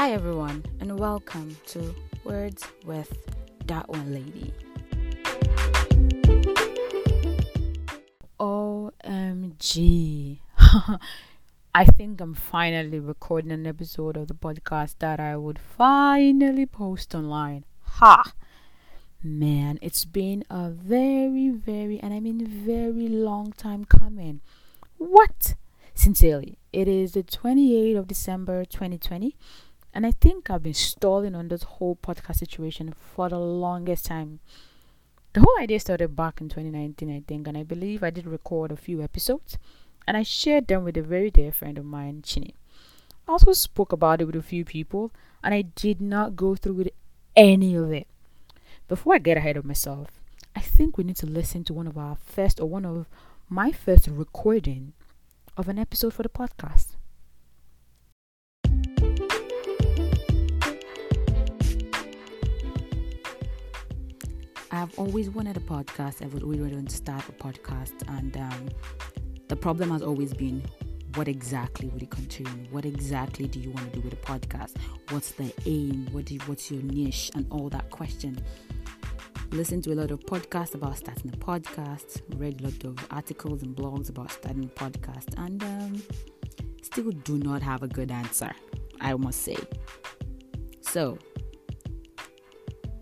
Hi, everyone, and welcome to Words with That One Lady. OMG. I think I'm finally recording an episode of the podcast that I would finally post online. Ha! Man, it's been a very, very, and I mean very long time coming. What? Sincerely, it is the 28th of December 2020 and I think I've been stalling on this whole podcast situation for the longest time. The whole idea started back in 2019, I think, and I believe I did record a few episodes and I shared them with a very dear friend of mine, Chini. I also spoke about it with a few people and I did not go through with any of it. Before I get ahead of myself, I think we need to listen to one of our first or one of my first recording of an episode for the podcast. I've always wanted a podcast. I've always wanted to start a podcast, and um, the problem has always been what exactly would it contain? What exactly do you want to do with a podcast? What's the aim? What do you, what's your niche? And all that question. Listen to a lot of podcasts about starting a podcast. Read a lot of articles and blogs about starting a podcast, and um, still do not have a good answer. I must say. So,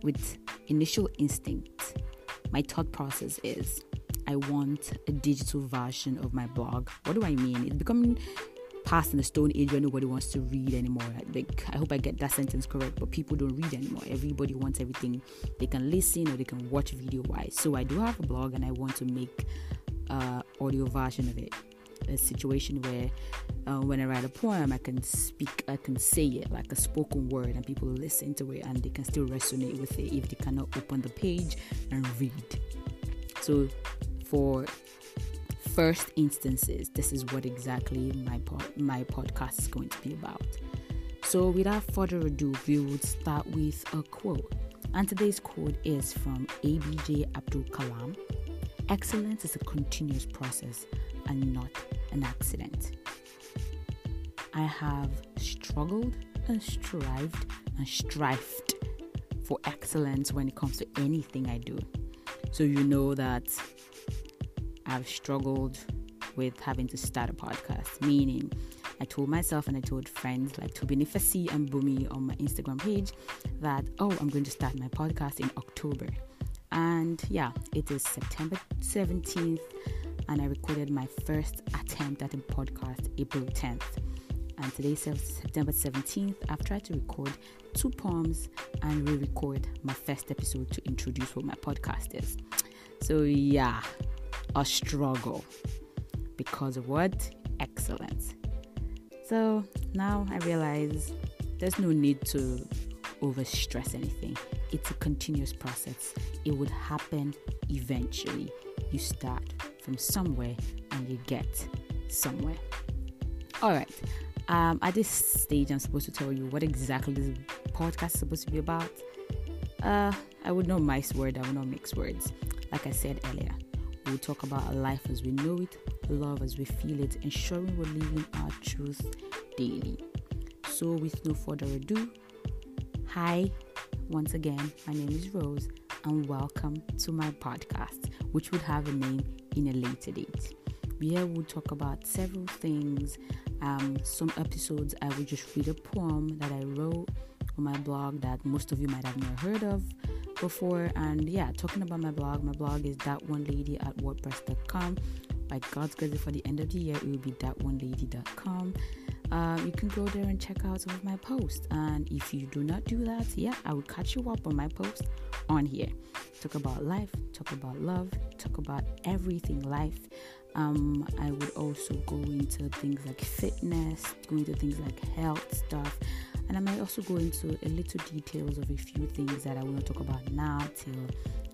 with initial instinct, my thought process is I want a digital version of my blog. What do I mean? It's becoming past in the stone age where nobody wants to read anymore. Like I hope I get that sentence correct, but people don't read anymore. Everybody wants everything they can listen or they can watch video wise. So I do have a blog and I want to make uh audio version of it a situation where uh, when I write a poem, I can speak, I can say it like a spoken word, and people listen to it and they can still resonate with it if they cannot open the page and read. So, for first instances, this is what exactly my pod, my podcast is going to be about. So, without further ado, we would start with a quote, and today's quote is from APJ Abdul Kalam. Excellence is a continuous process and not an accident. I have struggled and strived and strived for excellence when it comes to anything I do. So you know that I've struggled with having to start a podcast, meaning I told myself and I told friends like Tobini Fasi and Bumi on my Instagram page that, oh, I'm going to start my podcast in October. And yeah, it is September 17th and I recorded my first attempt at a podcast April 10th. And today September 17th. I've tried to record two poems and re record my first episode to introduce what my podcast is. So, yeah, a struggle because of what? Excellence. So now I realize there's no need to overstress anything. It's a continuous process. It would happen eventually. You start from somewhere and you get somewhere. All right. Um, at this stage, I'm supposed to tell you what exactly this podcast is supposed to be about. Uh, I would not mix words. I would not mix words. Like I said earlier, we will talk about life as we know it, love as we feel it, ensuring we're living our truth daily. So, with no further ado, hi, once again, my name is Rose, and welcome to my podcast, which would have a name in a later date. Here we'll talk about several things. Um, some episodes I will just read a poem that I wrote on my blog that most of you might have never heard of before. And yeah, talking about my blog, my blog is that one lady at wordpress.com. By God's grace, for the end of the year, it will be that one lady.com. Uh, you can go there and check out some of my posts. And if you do not do that, yeah, I will catch you up on my post on here. Talk about life, talk about love, talk about everything life. Um, I would also go into things like fitness, go into things like health stuff, and I might also go into a little details of a few things that I will not talk about now till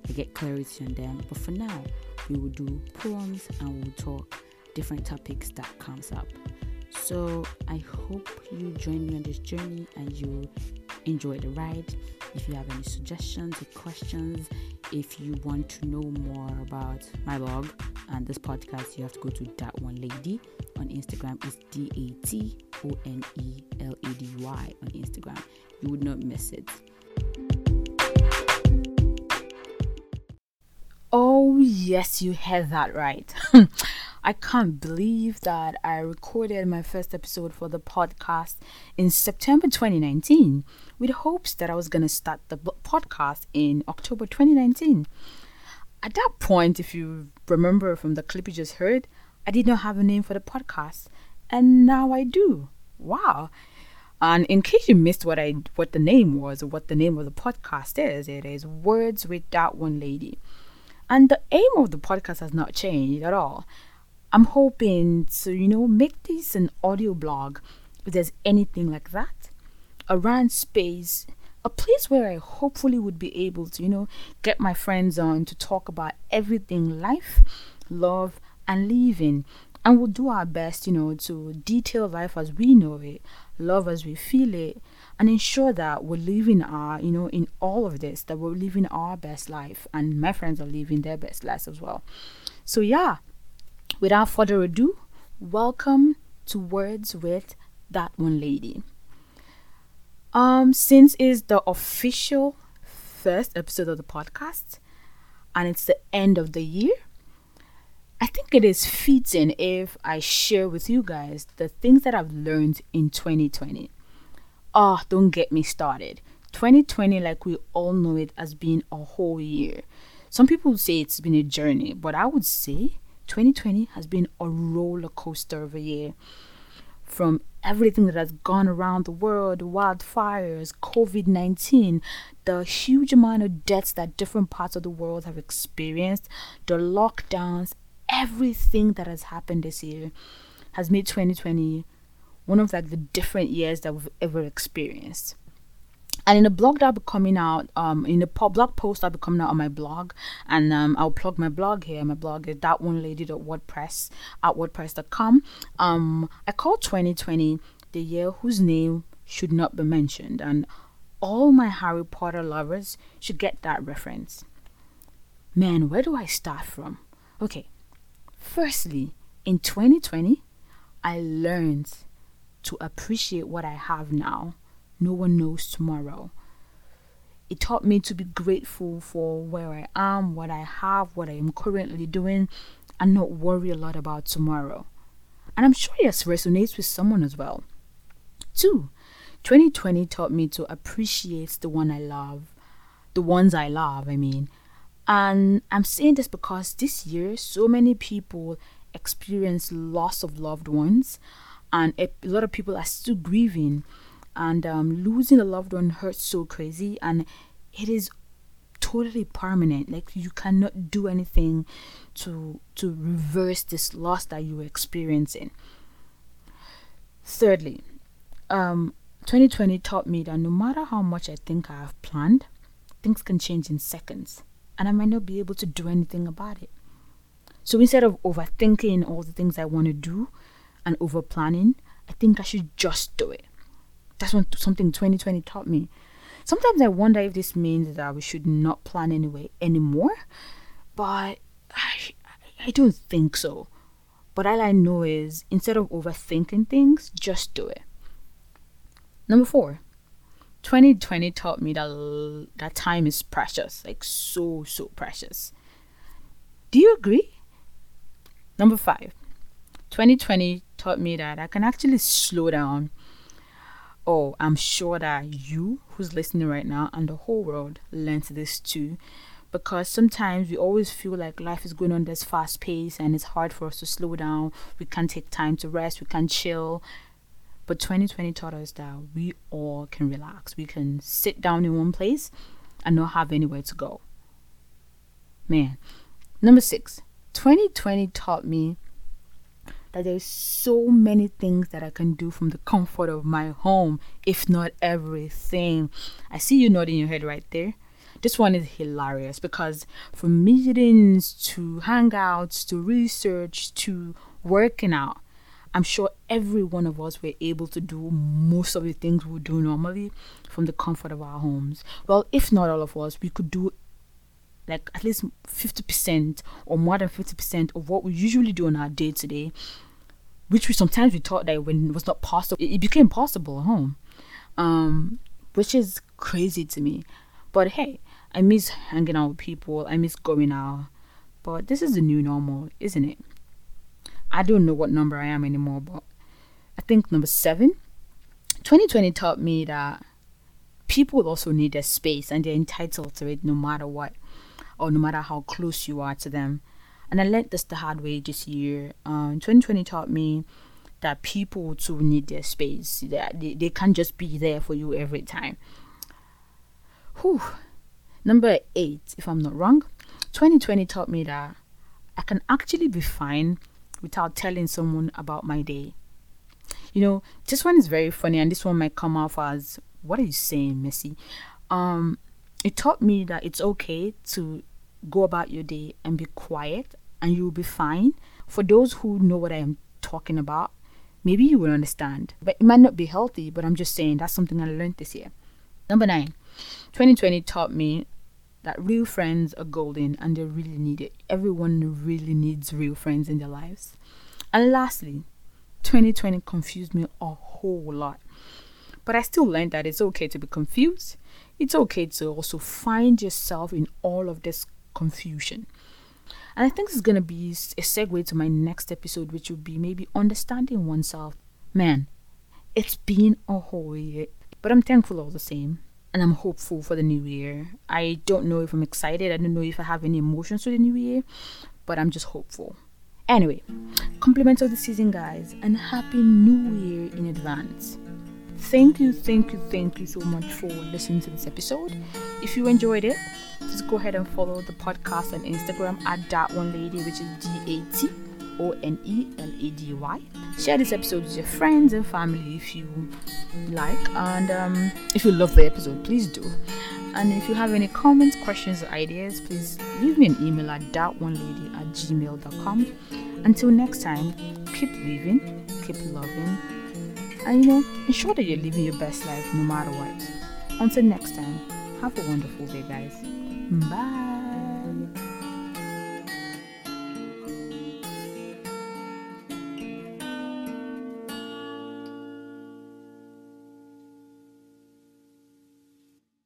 I get clarity on them. But for now, we will do poems and we'll talk different topics that comes up. So I hope you join me on this journey and you enjoy the ride. If you have any suggestions or questions, if you want to know more about my blog and this podcast, you have to go to that one lady on Instagram is D A T O N E L A D Y on Instagram. You would not miss it. Oh, yes, you heard that right. I can't believe that I recorded my first episode for the podcast in September 2019 with hopes that I was going to start the podcast in October 2019. At that point, if you remember from the clip you just heard, I did not have a name for the podcast, and now I do. Wow. And in case you missed what I what the name was or what the name of the podcast is, it is Words with That One Lady. And the aim of the podcast has not changed at all. I'm hoping to, you know, make this an audio blog if there's anything like that. Around space, a place where I hopefully would be able to, you know, get my friends on to talk about everything life, love, and living. And we'll do our best, you know, to detail life as we know it, love as we feel it, and ensure that we're living our, you know, in all of this, that we're living our best life and my friends are living their best lives as well. So, yeah, without further ado, welcome to Words with That One Lady. Um, since it's the official first episode of the podcast and it's the end of the year, I think it is fitting if I share with you guys the things that I've learned in 2020 oh, don't get me started. 2020, like we all know it, has been a whole year. Some people say it's been a journey, but I would say 2020 has been a roller coaster of a year. From everything that has gone around the world wildfires, COVID 19, the huge amount of deaths that different parts of the world have experienced, the lockdowns, everything that has happened this year has made 2020 one of like the different years that we've ever experienced. And in a blog that I'll be coming out, um, in a blog post that'll be coming out on my blog, and um, I'll plug my blog here. My blog is that one lady WordPress at WordPress.com. Um, I call 2020 the year whose name should not be mentioned, and all my Harry Potter lovers should get that reference. Man, where do I start from? Okay, firstly, in 2020, I learned to appreciate what I have now. No one knows tomorrow. It taught me to be grateful for where I am, what I have, what I am currently doing, and not worry a lot about tomorrow. And I'm sure this resonates with someone as well. Two, 2020 taught me to appreciate the one I love, the ones I love, I mean. And I'm saying this because this year, so many people experience loss of loved ones and a lot of people are still grieving and um, losing a loved one hurts so crazy and it is totally permanent. Like you cannot do anything to to reverse this loss that you are experiencing. Thirdly um 2020 taught me that no matter how much i think i have planned things can change in seconds and i might not be able to do anything about it. So instead of overthinking all the things i want to do and over planning, I think I should just do it. That's what something 2020 taught me. Sometimes I wonder if this means that we should not plan anyway anymore, but I, I don't think so. But all I know is instead of overthinking things, just do it. Number four, 2020 taught me that that time is precious, like so so precious. Do you agree? Number five, 2020 taught me that I can actually slow down. Oh, I'm sure that you who's listening right now and the whole world learned this too. Because sometimes we always feel like life is going on this fast pace and it's hard for us to slow down. We can't take time to rest, we can't chill. But 2020 taught us that we all can relax. We can sit down in one place and not have anywhere to go. Man. Number six, 2020 taught me that there's so many things that I can do from the comfort of my home, if not everything. I see you nodding your head right there. This one is hilarious because from meetings to hangouts to research to working out, I'm sure every one of us were able to do most of the things we do normally from the comfort of our homes. Well, if not all of us, we could do like at least 50% or more than 50% of what we usually do on our day to day which we sometimes we thought that when was not possible, it, it became possible at home, um, which is crazy to me. But hey, I miss hanging out with people. I miss going out. But this is the new normal, isn't it? I don't know what number I am anymore, but I think number seven. 2020 taught me that people also need their space and they're entitled to it no matter what or no matter how close you are to them. And I learned this the hard way this year. Um, 2020 taught me that people too need their space. They, they can't just be there for you every time. Whew. Number eight, if I'm not wrong, 2020 taught me that I can actually be fine without telling someone about my day. You know, this one is very funny, and this one might come off as, "What are you saying, Missy?" Um, it taught me that it's okay to go about your day and be quiet, and you'll be fine. For those who know what I am talking about, maybe you will understand. But it might not be healthy, but I'm just saying that's something I learned this year. Number nine, 2020 taught me that real friends are golden and they really need it. Everyone really needs real friends in their lives. And lastly, 2020 confused me a whole lot. But I still learned that it's okay to be confused. It's okay to also find yourself in all of this confusion. And I think this is going to be a segue to my next episode, which will be maybe understanding oneself. Man, it's been a whole year, but I'm thankful all the same. And I'm hopeful for the new year. I don't know if I'm excited. I don't know if I have any emotions for the new year, but I'm just hopeful. Anyway, compliments of the season, guys, and happy new year in advance. Thank you, thank you, thank you so much for listening to this episode. If you enjoyed it, go ahead and follow the podcast on Instagram at that one lady, which is D A T O N E L A D Y. Share this episode with your friends and family if you like, and um, if you love the episode, please do. And if you have any comments, questions, or ideas, please leave me an email at thatonelady at gmail.com. Until next time, keep living, keep loving, and you know, ensure that you're living your best life no matter what. Until next time, have a wonderful day, guys. 嗯，拜。